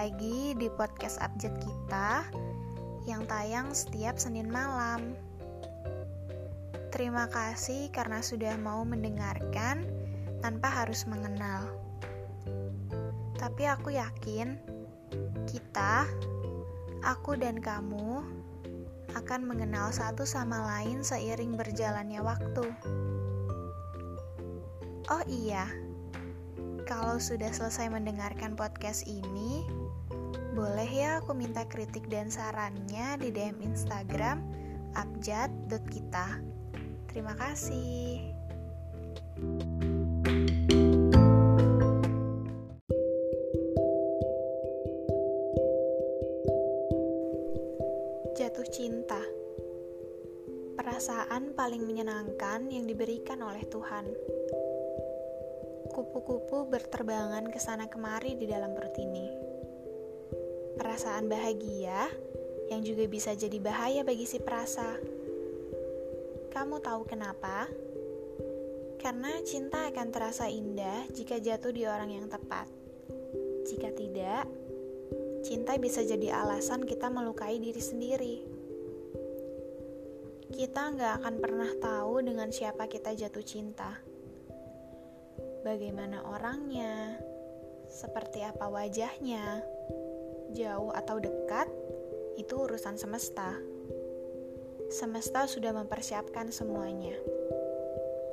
lagi di podcast Abjad kita yang tayang setiap Senin malam. Terima kasih karena sudah mau mendengarkan tanpa harus mengenal. Tapi aku yakin kita, aku dan kamu akan mengenal satu sama lain seiring berjalannya waktu. Oh iya, kalau sudah selesai mendengarkan podcast ini, boleh ya aku minta kritik dan sarannya di DM Instagram abjad.kita. Terima kasih. Jatuh cinta. Perasaan paling menyenangkan yang diberikan oleh Tuhan. Kupu-kupu berterbangan ke sana kemari di dalam perut ini. Perasaan bahagia yang juga bisa jadi bahaya bagi si perasa. Kamu tahu kenapa? Karena cinta akan terasa indah jika jatuh di orang yang tepat. Jika tidak, cinta bisa jadi alasan kita melukai diri sendiri. Kita nggak akan pernah tahu dengan siapa kita jatuh cinta bagaimana orangnya, seperti apa wajahnya, jauh atau dekat, itu urusan semesta. Semesta sudah mempersiapkan semuanya,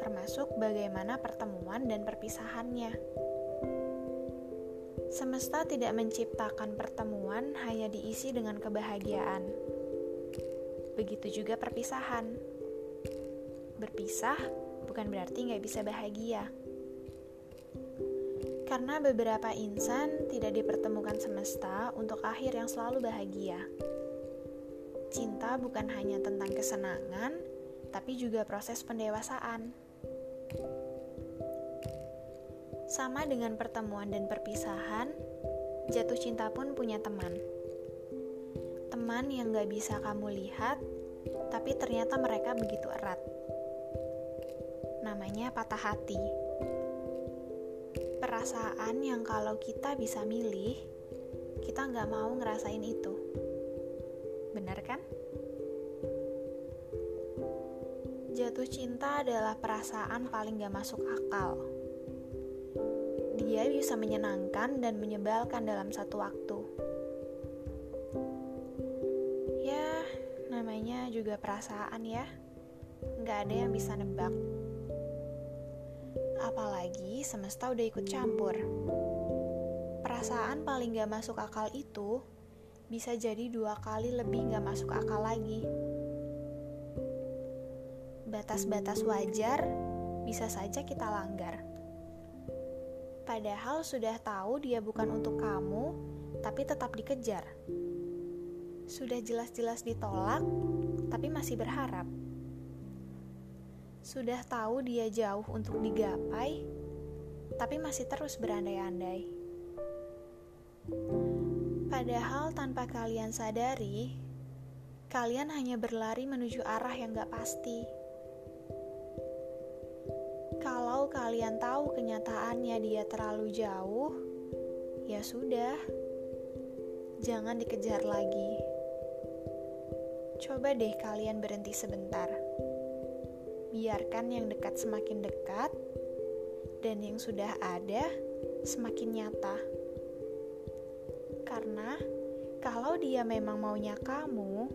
termasuk bagaimana pertemuan dan perpisahannya. Semesta tidak menciptakan pertemuan hanya diisi dengan kebahagiaan. Begitu juga perpisahan. Berpisah bukan berarti nggak bisa bahagia. Karena beberapa insan tidak dipertemukan semesta untuk akhir yang selalu bahagia. Cinta bukan hanya tentang kesenangan, tapi juga proses pendewasaan. Sama dengan pertemuan dan perpisahan, jatuh cinta pun punya teman. Teman yang gak bisa kamu lihat, tapi ternyata mereka begitu erat. Namanya patah hati perasaan yang kalau kita bisa milih, kita nggak mau ngerasain itu. Benar kan? Jatuh cinta adalah perasaan paling gak masuk akal. Dia bisa menyenangkan dan menyebalkan dalam satu waktu. Ya, namanya juga perasaan ya. Nggak ada yang bisa nebak. Apalagi semesta udah ikut campur. Perasaan paling gak masuk akal itu bisa jadi dua kali lebih gak masuk akal lagi. Batas-batas wajar bisa saja kita langgar. Padahal sudah tahu dia bukan untuk kamu, tapi tetap dikejar. Sudah jelas-jelas ditolak, tapi masih berharap sudah tahu dia jauh untuk digapai, tapi masih terus berandai-andai. Padahal tanpa kalian sadari, kalian hanya berlari menuju arah yang gak pasti. Kalau kalian tahu kenyataannya dia terlalu jauh, ya sudah, jangan dikejar lagi. Coba deh kalian berhenti sebentar biarkan yang dekat semakin dekat dan yang sudah ada semakin nyata. Karena kalau dia memang maunya kamu,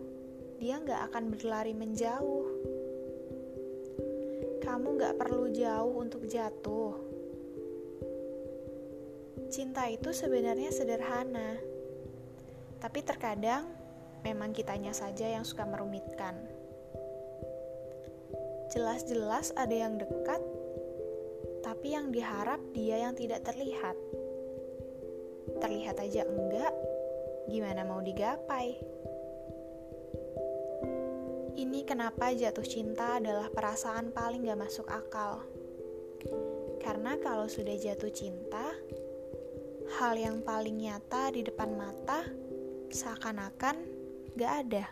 dia nggak akan berlari menjauh. Kamu nggak perlu jauh untuk jatuh. Cinta itu sebenarnya sederhana, tapi terkadang memang kitanya saja yang suka merumitkan. Jelas-jelas ada yang dekat, tapi yang diharap dia yang tidak terlihat. Terlihat aja enggak, gimana mau digapai? Ini kenapa jatuh cinta adalah perasaan paling gak masuk akal. Karena kalau sudah jatuh cinta, hal yang paling nyata di depan mata seakan-akan gak ada.